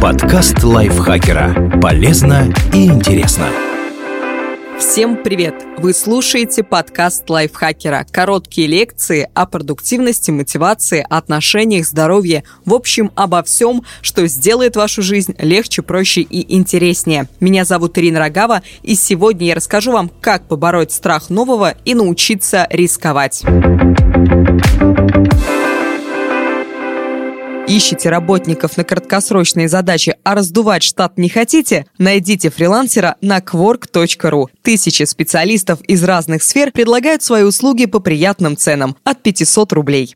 Подкаст лайфхакера. Полезно и интересно. Всем привет! Вы слушаете подкаст лайфхакера. Короткие лекции о продуктивности, мотивации, отношениях, здоровье. В общем, обо всем, что сделает вашу жизнь легче, проще и интереснее. Меня зовут Ирина Рогава, и сегодня я расскажу вам, как побороть страх нового и научиться рисковать. Ищете работников на краткосрочные задачи, а раздувать штат не хотите? Найдите фрилансера на quark.ru. Тысячи специалистов из разных сфер предлагают свои услуги по приятным ценам – от 500 рублей.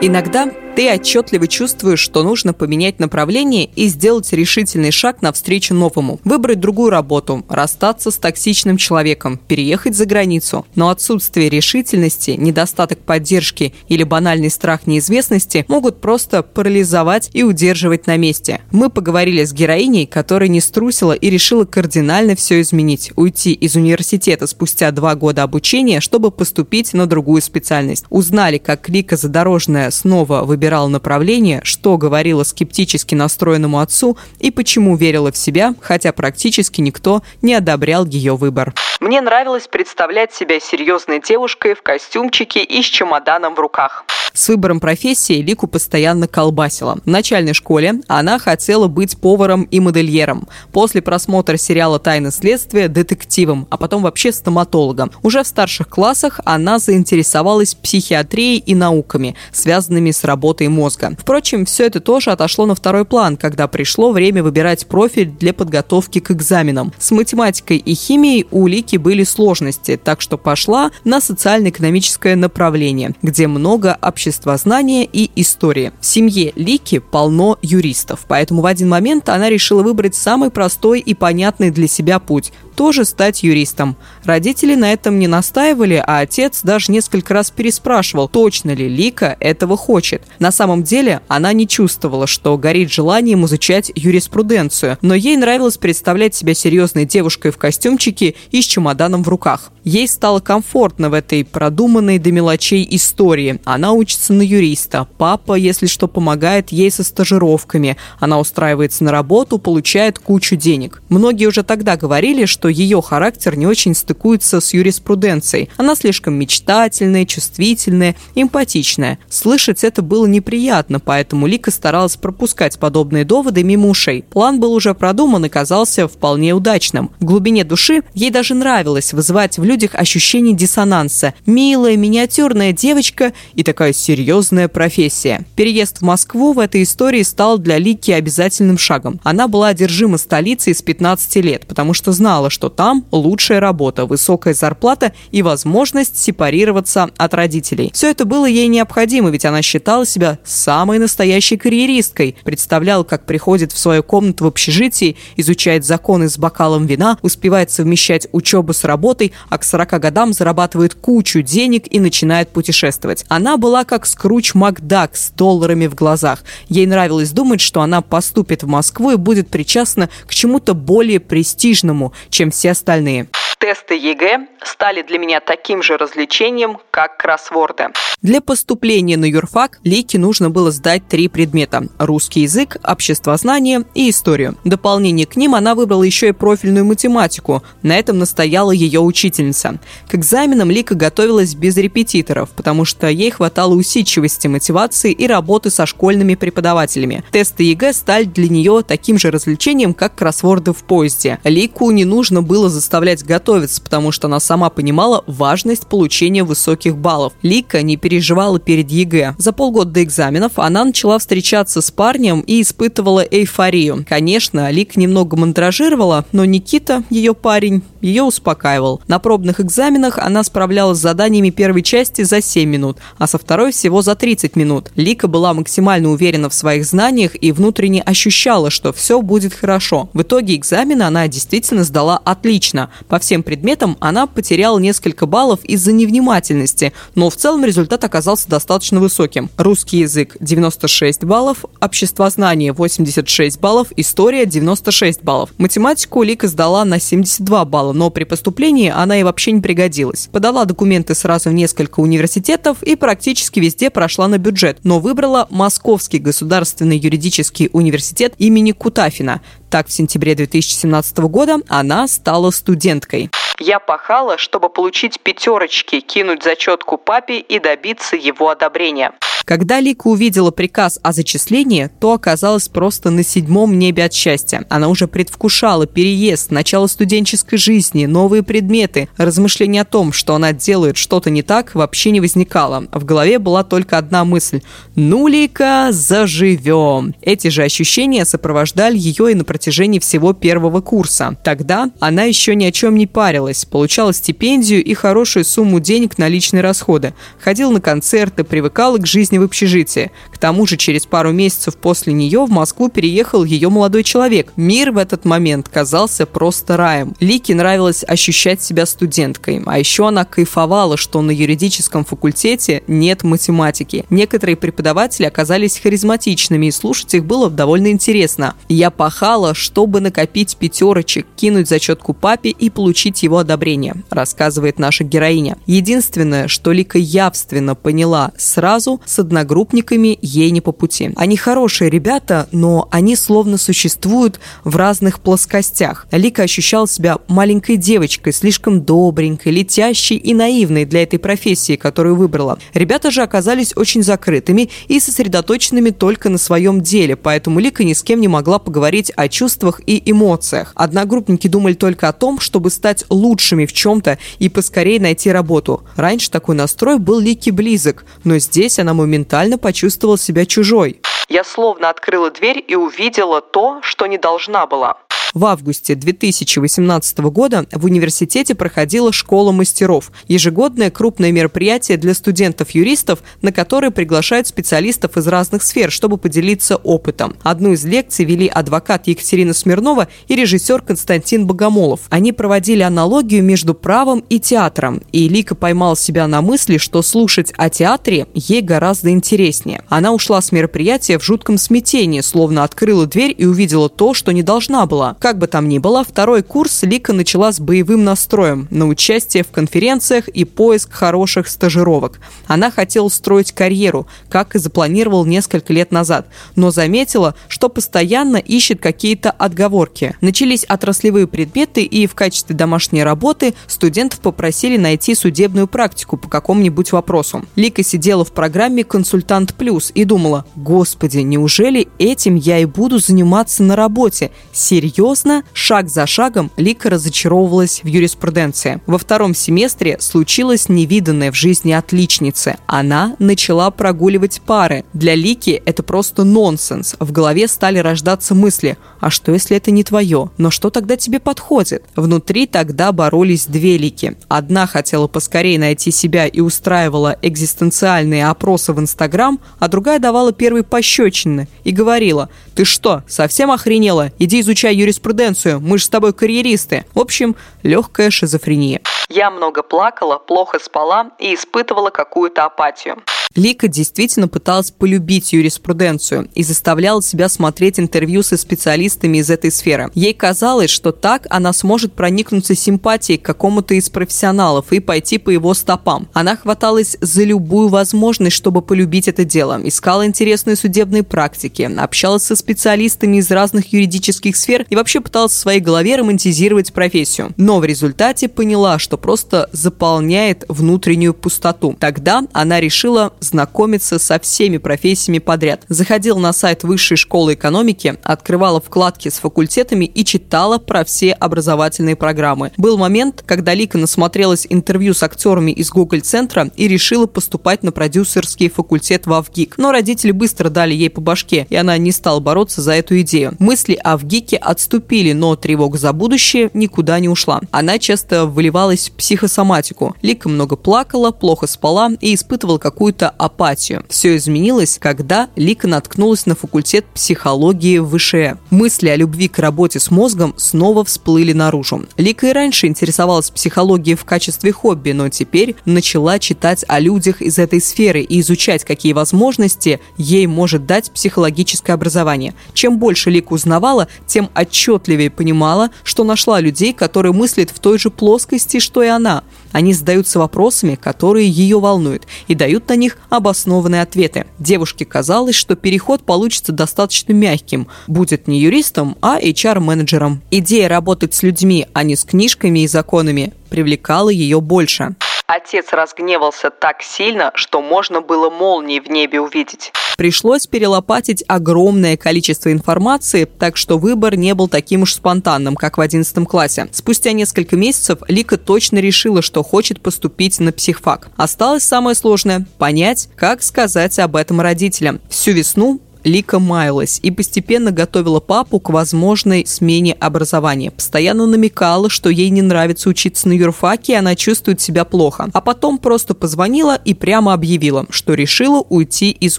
Иногда ты отчетливо чувствуешь, что нужно поменять направление и сделать решительный шаг навстречу новому. Выбрать другую работу, расстаться с токсичным человеком, переехать за границу. Но отсутствие решительности, недостаток поддержки или банальный страх неизвестности могут просто парализовать и удерживать на месте. Мы поговорили с героиней, которая не струсила и решила кардинально все изменить. Уйти из университета спустя два года обучения, чтобы поступить на другую специальность. Узнали, как Лика Задорожная снова выбирает выбирала направление, что говорила скептически настроенному отцу и почему верила в себя, хотя практически никто не одобрял ее выбор. Мне нравилось представлять себя серьезной девушкой в костюмчике и с чемоданом в руках. С выбором профессии Лику постоянно колбасила. В начальной школе она хотела быть поваром и модельером. После просмотра сериала «Тайны следствия» – детективом, а потом вообще стоматологом. Уже в старших классах она заинтересовалась психиатрией и науками, связанными с работой мозга. Впрочем, все это тоже отошло на второй план, когда пришло время выбирать профиль для подготовки к экзаменам. С математикой и химией у Лики были сложности, так что пошла на социально-экономическое направление, где много обществознания и истории. В семье Лики полно юристов, поэтому в один момент она решила выбрать самый простой и понятный для себя путь тоже стать юристом. Родители на этом не настаивали, а отец даже несколько раз переспрашивал, точно ли Лика этого хочет. На самом деле она не чувствовала, что горит желанием изучать юриспруденцию, но ей нравилось представлять себя серьезной девушкой в костюмчике и с чемоданом в руках. Ей стало комфортно в этой продуманной до мелочей истории. Она учится на юриста. Папа, если что, помогает ей со стажировками. Она устраивается на работу, получает кучу денег. Многие уже тогда говорили, что ее характер не очень стыкуется с юриспруденцией. Она слишком мечтательная, чувствительная, эмпатичная. Слышать это было неприятно, поэтому Лика старалась пропускать подобные доводы мимо ушей. План был уже продуман и казался вполне удачным. В глубине души ей даже нравилось вызывать в ощущение диссонанса. Милая, миниатюрная девочка и такая серьезная профессия. Переезд в Москву в этой истории стал для Лики обязательным шагом. Она была одержима столицей с 15 лет, потому что знала, что там лучшая работа, высокая зарплата и возможность сепарироваться от родителей. Все это было ей необходимо, ведь она считала себя самой настоящей карьеристкой, представляла, как приходит в свою комнату в общежитии, изучает законы с бокалом вина, успевает совмещать учебу с работой, а к 40 годам зарабатывает кучу денег и начинает путешествовать. Она была как Скруч Макдак с долларами в глазах. Ей нравилось думать, что она поступит в Москву и будет причастна к чему-то более престижному, чем все остальные. Тесты ЕГЭ стали для меня таким же развлечением, как кроссворды. Для поступления на юрфак Лике нужно было сдать три предмета – русский язык, обществознание и историю. В дополнение к ним она выбрала еще и профильную математику. На этом настояла ее учительница. К экзаменам Лика готовилась без репетиторов, потому что ей хватало усидчивости, мотивации и работы со школьными преподавателями. Тесты ЕГЭ стали для нее таким же развлечением, как кроссворды в поезде. Лику не нужно было заставлять готовиться, потому что она сама понимала важность получения высоких баллов. Лика не переживала перед ЕГЭ. За полгода до экзаменов она начала встречаться с парнем и испытывала эйфорию. Конечно, Лика немного мандражировала, но Никита, ее парень, ее успокаивал. На пробных экзаменах она справлялась с заданиями первой части за 7 минут, а со второй всего за 30 минут. Лика была максимально уверена в своих знаниях и внутренне ощущала, что все будет хорошо. В итоге экзамены она действительно сдала отлично. По всем предметам она потеряла несколько баллов из-за невнимательности, но в целом результат оказался достаточно высоким. Русский язык 96 баллов, обществознание 86 баллов, история 96 баллов. Математику Лика сдала на 72 балла, но при поступлении она и вообще не пригодилась. Подала документы сразу в несколько университетов и практически везде прошла на бюджет, но выбрала Московский государственный юридический университет имени Кутафина. Так, в сентябре 2017 года она стала студенткой. Я пахала, чтобы получить пятерочки, кинуть зачетку папе и добиться его одобрения. Когда Лика увидела приказ о зачислении, то оказалась просто на седьмом небе от счастья. Она уже предвкушала переезд, начало студенческой жизни, новые предметы. Размышление о том, что она делает что-то не так, вообще не возникало. В голове была только одна мысль – «Ну, Лика, заживем!». Эти же ощущения сопровождали ее и на протяжении всего первого курса. Тогда она еще ни о чем не парилась, получала стипендию и хорошую сумму денег на личные расходы, ходила на концерты, привыкала к жизни жизни в общежитии. К тому же через пару месяцев после нее в Москву переехал ее молодой человек. Мир в этот момент казался просто раем. Лике нравилось ощущать себя студенткой, а еще она кайфовала, что на юридическом факультете нет математики. Некоторые преподаватели оказались харизматичными, и слушать их было довольно интересно. Я пахала, чтобы накопить пятерочек, кинуть зачетку папе и получить его одобрение, рассказывает наша героиня. Единственное, что Лика явственно поняла сразу, с одногруппниками ей не по пути. Они хорошие ребята, но они словно существуют в разных плоскостях. Лика ощущала себя маленькой девочкой, слишком добренькой, летящей и наивной для этой профессии, которую выбрала. Ребята же оказались очень закрытыми и сосредоточенными только на своем деле, поэтому Лика ни с кем не могла поговорить о чувствах и эмоциях. Одногруппники думали только о том, чтобы стать лучшими в чем-то и поскорее найти работу. Раньше такой настрой был Лике близок, но здесь она моментально моментально почувствовал себя чужой. Я словно открыла дверь и увидела то, что не должна была. В августе 2018 года в университете проходила школа мастеров, ежегодное крупное мероприятие для студентов-юристов, на которое приглашают специалистов из разных сфер, чтобы поделиться опытом. Одну из лекций вели адвокат Екатерина Смирнова и режиссер Константин Богомолов. Они проводили аналогию между правом и театром, и Лика поймал себя на мысли, что слушать о театре ей гораздо интереснее. Она ушла с мероприятия в жутком смятении, словно открыла дверь и увидела то, что не должна была. Как бы там ни было, второй курс Лика начала с боевым настроем на участие в конференциях и поиск хороших стажировок. Она хотела строить карьеру, как и запланировал несколько лет назад, но заметила, что постоянно ищет какие-то отговорки. Начались отраслевые предметы, и в качестве домашней работы студентов попросили найти судебную практику по какому-нибудь вопросу. Лика сидела в программе «Консультант плюс» и думала, господи, неужели этим я и буду заниматься на работе? Серьезно? Серьезно, шаг за шагом Лика разочаровывалась в юриспруденции. Во втором семестре случилось невиданное в жизни отличницы. Она начала прогуливать пары. Для Лики это просто нонсенс. В голове стали рождаться мысли «А что, если это не твое? Но что тогда тебе подходит?» Внутри тогда боролись две Лики. Одна хотела поскорее найти себя и устраивала экзистенциальные опросы в Инстаграм, а другая давала первый пощечины и говорила «Ты что, совсем охренела? Иди изучай юриспруденцию юриспруденцию, мы же с тобой карьеристы. В общем, легкая шизофрения. Я много плакала, плохо спала и испытывала какую-то апатию. Лика действительно пыталась полюбить юриспруденцию и заставляла себя смотреть интервью со специалистами из этой сферы. Ей казалось, что так она сможет проникнуться симпатией к какому-то из профессионалов и пойти по его стопам. Она хваталась за любую возможность, чтобы полюбить это дело. Искала интересные судебные практики, общалась со специалистами из разных юридических сфер и вообще пыталась в своей голове романтизировать профессию. Но в результате поняла, что просто заполняет внутреннюю пустоту. Тогда она решила знакомиться со всеми профессиями подряд. Заходила на сайт Высшей школы экономики, открывала вкладки с факультетами и читала про все образовательные программы. Был момент, когда Лика насмотрелась интервью с актерами из Google-центра и решила поступать на продюсерский факультет в АВГИК. Но родители быстро дали ей по башке, и она не стала бороться за эту идею. Мысли о ВГИКе отступили, но тревога за будущее никуда не ушла. Она часто выливалась в психосоматику. Лика много плакала, плохо спала и испытывала какую-то апатию. Все изменилось, когда Лика наткнулась на факультет психологии в ВШЭ. Мысли о любви к работе с мозгом снова всплыли наружу. Лика и раньше интересовалась психологией в качестве хобби, но теперь начала читать о людях из этой сферы и изучать, какие возможности ей может дать психологическое образование. Чем больше Лика узнавала, тем отчетливее понимала, что нашла людей, которые мыслят в той же плоскости, что и она. Они задаются вопросами, которые ее волнуют, и дают на них обоснованные ответы. Девушке казалось, что переход получится достаточно мягким. Будет не юристом, а HR-менеджером. Идея работать с людьми, а не с книжками и законами, привлекала ее больше. Отец разгневался так сильно, что можно было молнии в небе увидеть. Пришлось перелопатить огромное количество информации, так что выбор не был таким уж спонтанным, как в 11 классе. Спустя несколько месяцев Лика точно решила, что хочет поступить на психфак. Осталось самое сложное – понять, как сказать об этом родителям. Всю весну Лика маялась и постепенно готовила папу к возможной смене образования. Постоянно намекала, что ей не нравится учиться на юрфаке, и она чувствует себя плохо. А потом просто позвонила и прямо объявила, что решила уйти из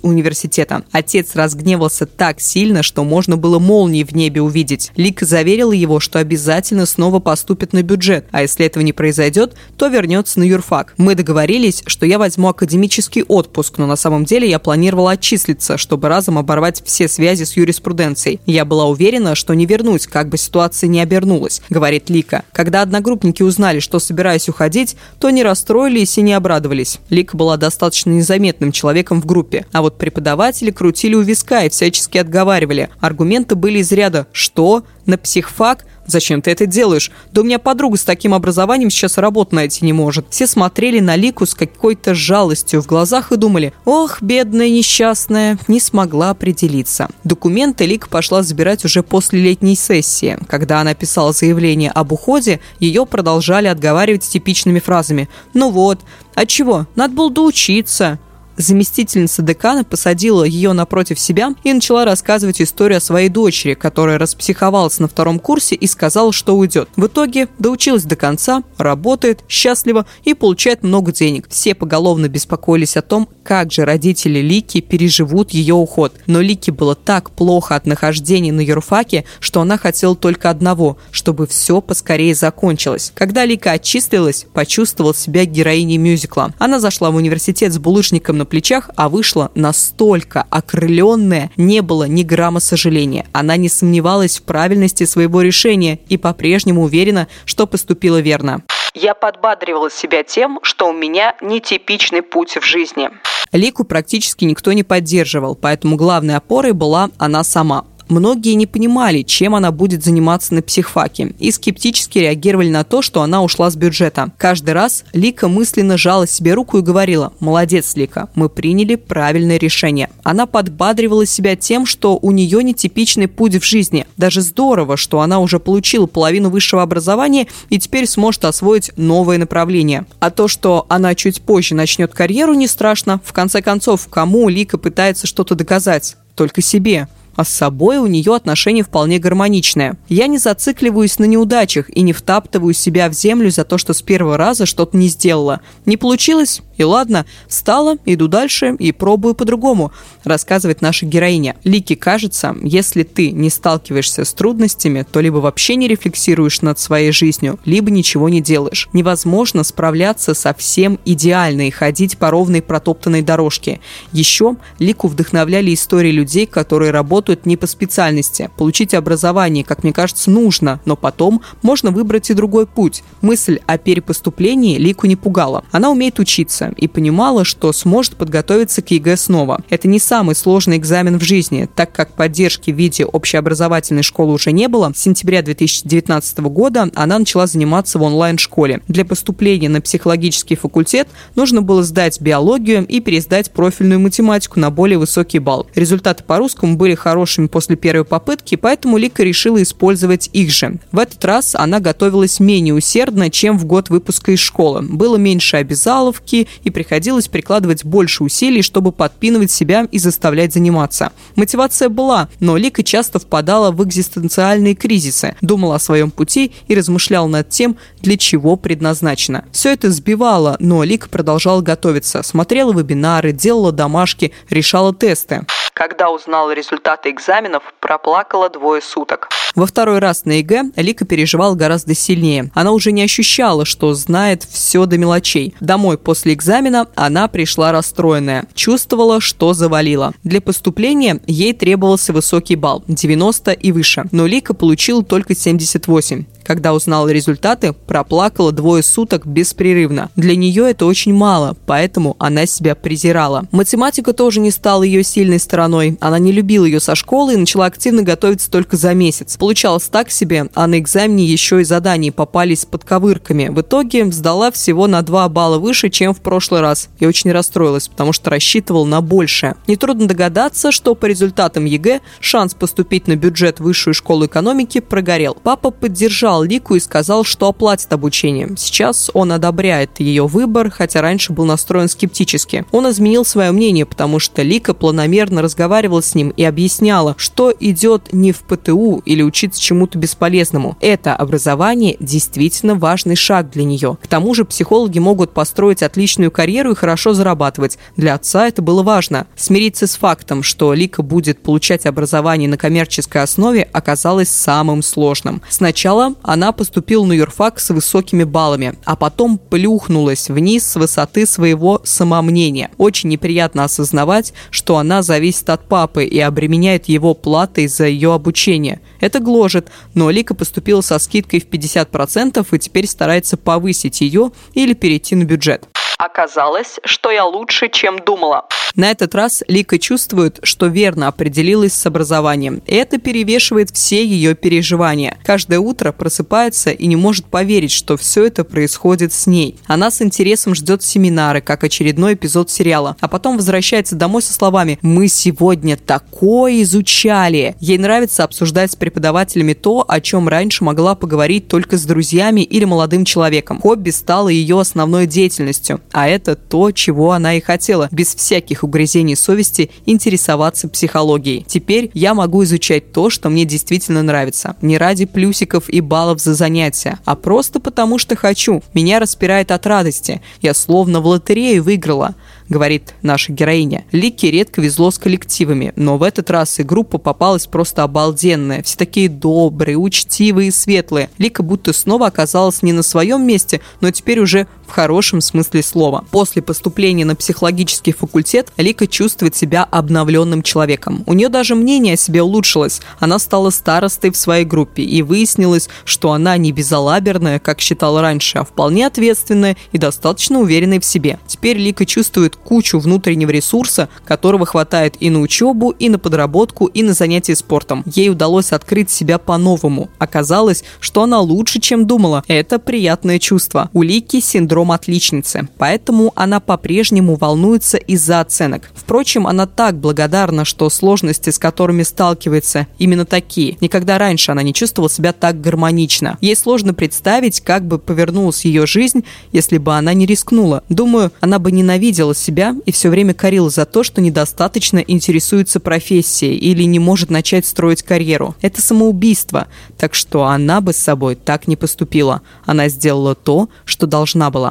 университета. Отец разгневался так сильно, что можно было молнии в небе увидеть. Лика заверила его, что обязательно снова поступит на бюджет, а если этого не произойдет, то вернется на юрфак. Мы договорились, что я возьму академический отпуск, но на самом деле я планировала отчислиться, чтобы разом оборвать порвать все связи с юриспруденцией. Я была уверена, что не вернусь, как бы ситуация не обернулась, говорит Лика. Когда одногруппники узнали, что собираюсь уходить, то не расстроились и не обрадовались. Лика была достаточно незаметным человеком в группе, а вот преподаватели крутили у виска и всячески отговаривали. Аргументы были из ряда «что?», «на психфак?», Зачем ты это делаешь? Да у меня подруга с таким образованием сейчас работу найти не может. Все смотрели на Лику с какой-то жалостью в глазах и думали, ох, бедная несчастная, не смогла определиться. Документы Лика пошла забирать уже после летней сессии. Когда она писала заявление об уходе, ее продолжали отговаривать типичными фразами. Ну вот, а чего? Надо было доучиться заместительница декана посадила ее напротив себя и начала рассказывать историю о своей дочери, которая распсиховалась на втором курсе и сказала, что уйдет. В итоге доучилась до конца, работает, счастлива и получает много денег. Все поголовно беспокоились о том, как же родители Лики переживут ее уход. Но Лике было так плохо от нахождения на юрфаке, что она хотела только одного, чтобы все поскорее закончилось. Когда Лика отчислилась, почувствовала себя героиней мюзикла. Она зашла в университет с булыжником на на плечах, а вышла настолько окрыленная, не было ни грамма сожаления. Она не сомневалась в правильности своего решения и по-прежнему уверена, что поступила верно. Я подбадривала себя тем, что у меня нетипичный путь в жизни. Лику практически никто не поддерживал, поэтому главной опорой была она сама. Многие не понимали, чем она будет заниматься на психфаке, и скептически реагировали на то, что она ушла с бюджета. Каждый раз Лика мысленно жала себе руку и говорила «Молодец, Лика, мы приняли правильное решение». Она подбадривала себя тем, что у нее нетипичный путь в жизни. Даже здорово, что она уже получила половину высшего образования и теперь сможет освоить новое направление. А то, что она чуть позже начнет карьеру, не страшно. В конце концов, кому Лика пытается что-то доказать? Только себе а с собой у нее отношение вполне гармоничное. Я не зацикливаюсь на неудачах и не втаптываю себя в землю за то, что с первого раза что-то не сделала. Не получилось? И ладно, встала, иду дальше и пробую по-другому, рассказывает наша героиня. Лики кажется, если ты не сталкиваешься с трудностями, то либо вообще не рефлексируешь над своей жизнью, либо ничего не делаешь. Невозможно справляться со всем идеально и ходить по ровной протоптанной дорожке. Еще Лику вдохновляли истории людей, которые работают не по специальности. Получить образование, как мне кажется, нужно, но потом можно выбрать и другой путь. Мысль о перепоступлении Лику не пугала. Она умеет учиться и понимала, что сможет подготовиться к ЕГЭ снова. Это не самый сложный экзамен в жизни, так как поддержки в виде общеобразовательной школы уже не было. С сентября 2019 года она начала заниматься в онлайн-школе. Для поступления на психологический факультет нужно было сдать биологию и пересдать профильную математику на более высокий балл. Результаты по русскому были хорошие хорошими после первой попытки, поэтому Лика решила использовать их же. В этот раз она готовилась менее усердно, чем в год выпуска из школы. Было меньше обязаловки и приходилось прикладывать больше усилий, чтобы подпинывать себя и заставлять заниматься. Мотивация была, но Лика часто впадала в экзистенциальные кризисы, думала о своем пути и размышляла над тем, для чего предназначена. Все это сбивало, но Лика продолжала готовиться, смотрела вебинары, делала домашки, решала тесты. Когда узнала результаты экзаменов, проплакала двое суток. Во второй раз на ЕГЭ Лика переживала гораздо сильнее. Она уже не ощущала, что знает все до мелочей. Домой после экзамена она пришла расстроенная. Чувствовала, что завалила. Для поступления ей требовался высокий балл – 90 и выше. Но Лика получила только 78. Когда узнала результаты, проплакала двое суток беспрерывно. Для нее это очень мало, поэтому она себя презирала. Математика тоже не стала ее сильной стороной. Она не любила ее со школы и начала активно готовиться только за месяц. Получалось так себе, а на экзамене еще и задания попались с подковырками. В итоге сдала всего на 2 балла выше, чем в прошлый раз. И очень расстроилась, потому что рассчитывала на большее. Нетрудно догадаться, что по результатам ЕГЭ шанс поступить на бюджет в Высшую школу экономики прогорел. Папа поддержал поддержал Лику и сказал, что оплатит обучение. Сейчас он одобряет ее выбор, хотя раньше был настроен скептически. Он изменил свое мнение, потому что Лика планомерно разговаривала с ним и объясняла, что идет не в ПТУ или учиться чему-то бесполезному. Это образование действительно важный шаг для нее. К тому же психологи могут построить отличную карьеру и хорошо зарабатывать. Для отца это было важно. Смириться с фактом, что Лика будет получать образование на коммерческой основе, оказалось самым сложным. Сначала она поступила на юрфак с высокими баллами, а потом плюхнулась вниз с высоты своего самомнения. Очень неприятно осознавать, что она зависит от папы и обременяет его платой за ее обучение. Это гложет, но Лика поступила со скидкой в 50% и теперь старается повысить ее или перейти на бюджет. Оказалось, что я лучше, чем думала. На этот раз Лика чувствует, что верно определилась с образованием. И это перевешивает все ее переживания. Каждое утро просыпается и не может поверить, что все это происходит с ней. Она с интересом ждет семинары, как очередной эпизод сериала, а потом возвращается домой со словами «Мы сегодня такое изучали». Ей нравится обсуждать с преподавателями то, о чем раньше могла поговорить только с друзьями или молодым человеком. Хобби стало ее основной деятельностью, а это то, чего она и хотела, без всяких угрызений совести интересоваться психологией. Теперь я могу изучать то, что мне действительно нравится. Не ради плюсиков и баллов за занятия, а просто потому, что хочу. Меня распирает от радости. Я словно в лотерею выиграла говорит наша героиня. Лике редко везло с коллективами, но в этот раз и группа попалась просто обалденная. Все такие добрые, учтивые и светлые. Лика будто снова оказалась не на своем месте, но теперь уже в хорошем смысле слова. После поступления на психологический факультет Лика чувствует себя обновленным человеком. У нее даже мнение о себе улучшилось. Она стала старостой в своей группе и выяснилось, что она не безалаберная, как считала раньше, а вполне ответственная и достаточно уверенная в себе. Теперь Лика чувствует кучу внутреннего ресурса, которого хватает и на учебу, и на подработку, и на занятия спортом. Ей удалось открыть себя по-новому. Оказалось, что она лучше, чем думала. Это приятное чувство. У Лики синдром отличницы, поэтому она по-прежнему волнуется из-за оценок. Впрочем, она так благодарна, что сложности, с которыми сталкивается, именно такие. Никогда раньше она не чувствовала себя так гармонично. Ей сложно представить, как бы повернулась ее жизнь, если бы она не рискнула. Думаю, она бы ненавидела себя и все время корила за то, что недостаточно интересуется профессией или не может начать строить карьеру. Это самоубийство, так что она бы с собой так не поступила. Она сделала то, что должна была.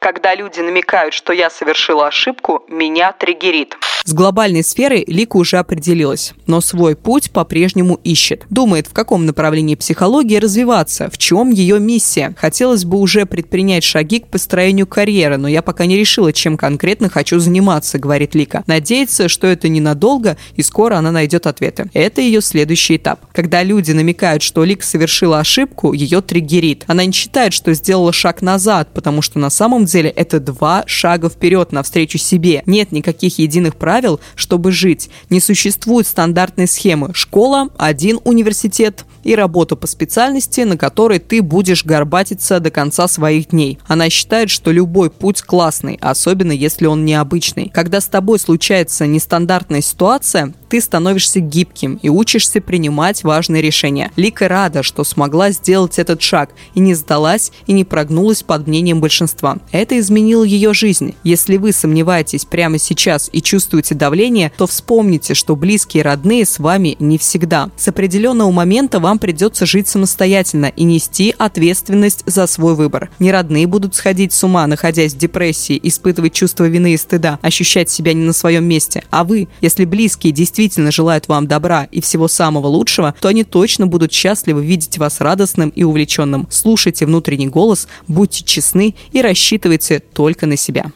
Когда люди намекают, что я совершила ошибку, меня триггерит. С глобальной сферой Лика уже определилась, но свой путь по-прежнему ищет. Думает, в каком направлении психологии развиваться, в чем ее миссия. Хотелось бы уже предпринять шаги к построению карьеры, но я пока не решила, чем конкретно хочу заниматься, говорит Лика. Надеется, что это ненадолго, и скоро она найдет ответы. Это ее следующий этап. Когда люди намекают, что Лика совершила ошибку, ее триггерит. Она не считает, что сделала шаг назад, потому что на самом деле это два шага вперед навстречу себе. Нет никаких единых правил правил, чтобы жить. Не существует стандартной схемы. Школа, один университет и работа по специальности, на которой ты будешь горбатиться до конца своих дней. Она считает, что любой путь классный, особенно если он необычный. Когда с тобой случается нестандартная ситуация, ты становишься гибким и учишься принимать важные решения. Лика рада, что смогла сделать этот шаг и не сдалась и не прогнулась под мнением большинства. Это изменило ее жизнь. Если вы сомневаетесь прямо сейчас и чувствуете давление, то вспомните, что близкие и родные с вами не всегда. С определенного момента вам придется жить самостоятельно и нести ответственность за свой выбор. Не родные будут сходить с ума, находясь в депрессии, испытывать чувство вины и стыда, ощущать себя не на своем месте. А вы, если близкие действительно желают вам добра и всего самого лучшего, то они точно будут счастливы видеть вас радостным и увлеченным. Слушайте внутренний голос, будьте честны и рассчитывайте только на себя.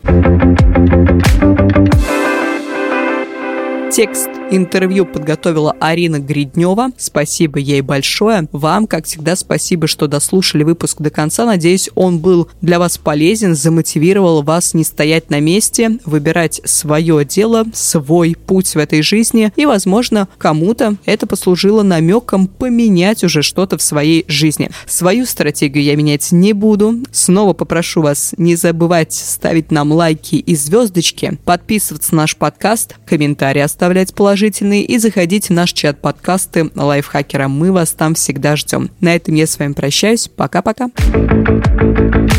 Текст интервью подготовила Арина Гриднева. Спасибо ей большое. Вам, как всегда, спасибо, что дослушали выпуск до конца. Надеюсь, он был для вас полезен, замотивировал вас не стоять на месте, выбирать свое дело, свой путь в этой жизни. И, возможно, кому-то это послужило намеком поменять уже что-то в своей жизни. Свою стратегию я менять не буду. Снова попрошу вас не забывать ставить нам лайки и звездочки, подписываться на наш подкаст, комментарии оставлять оставлять положительные и заходите в наш чат подкасты лайфхакера. Мы вас там всегда ждем. На этом я с вами прощаюсь. Пока-пока.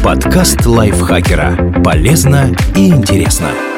Подкаст лайфхакера. Полезно и интересно.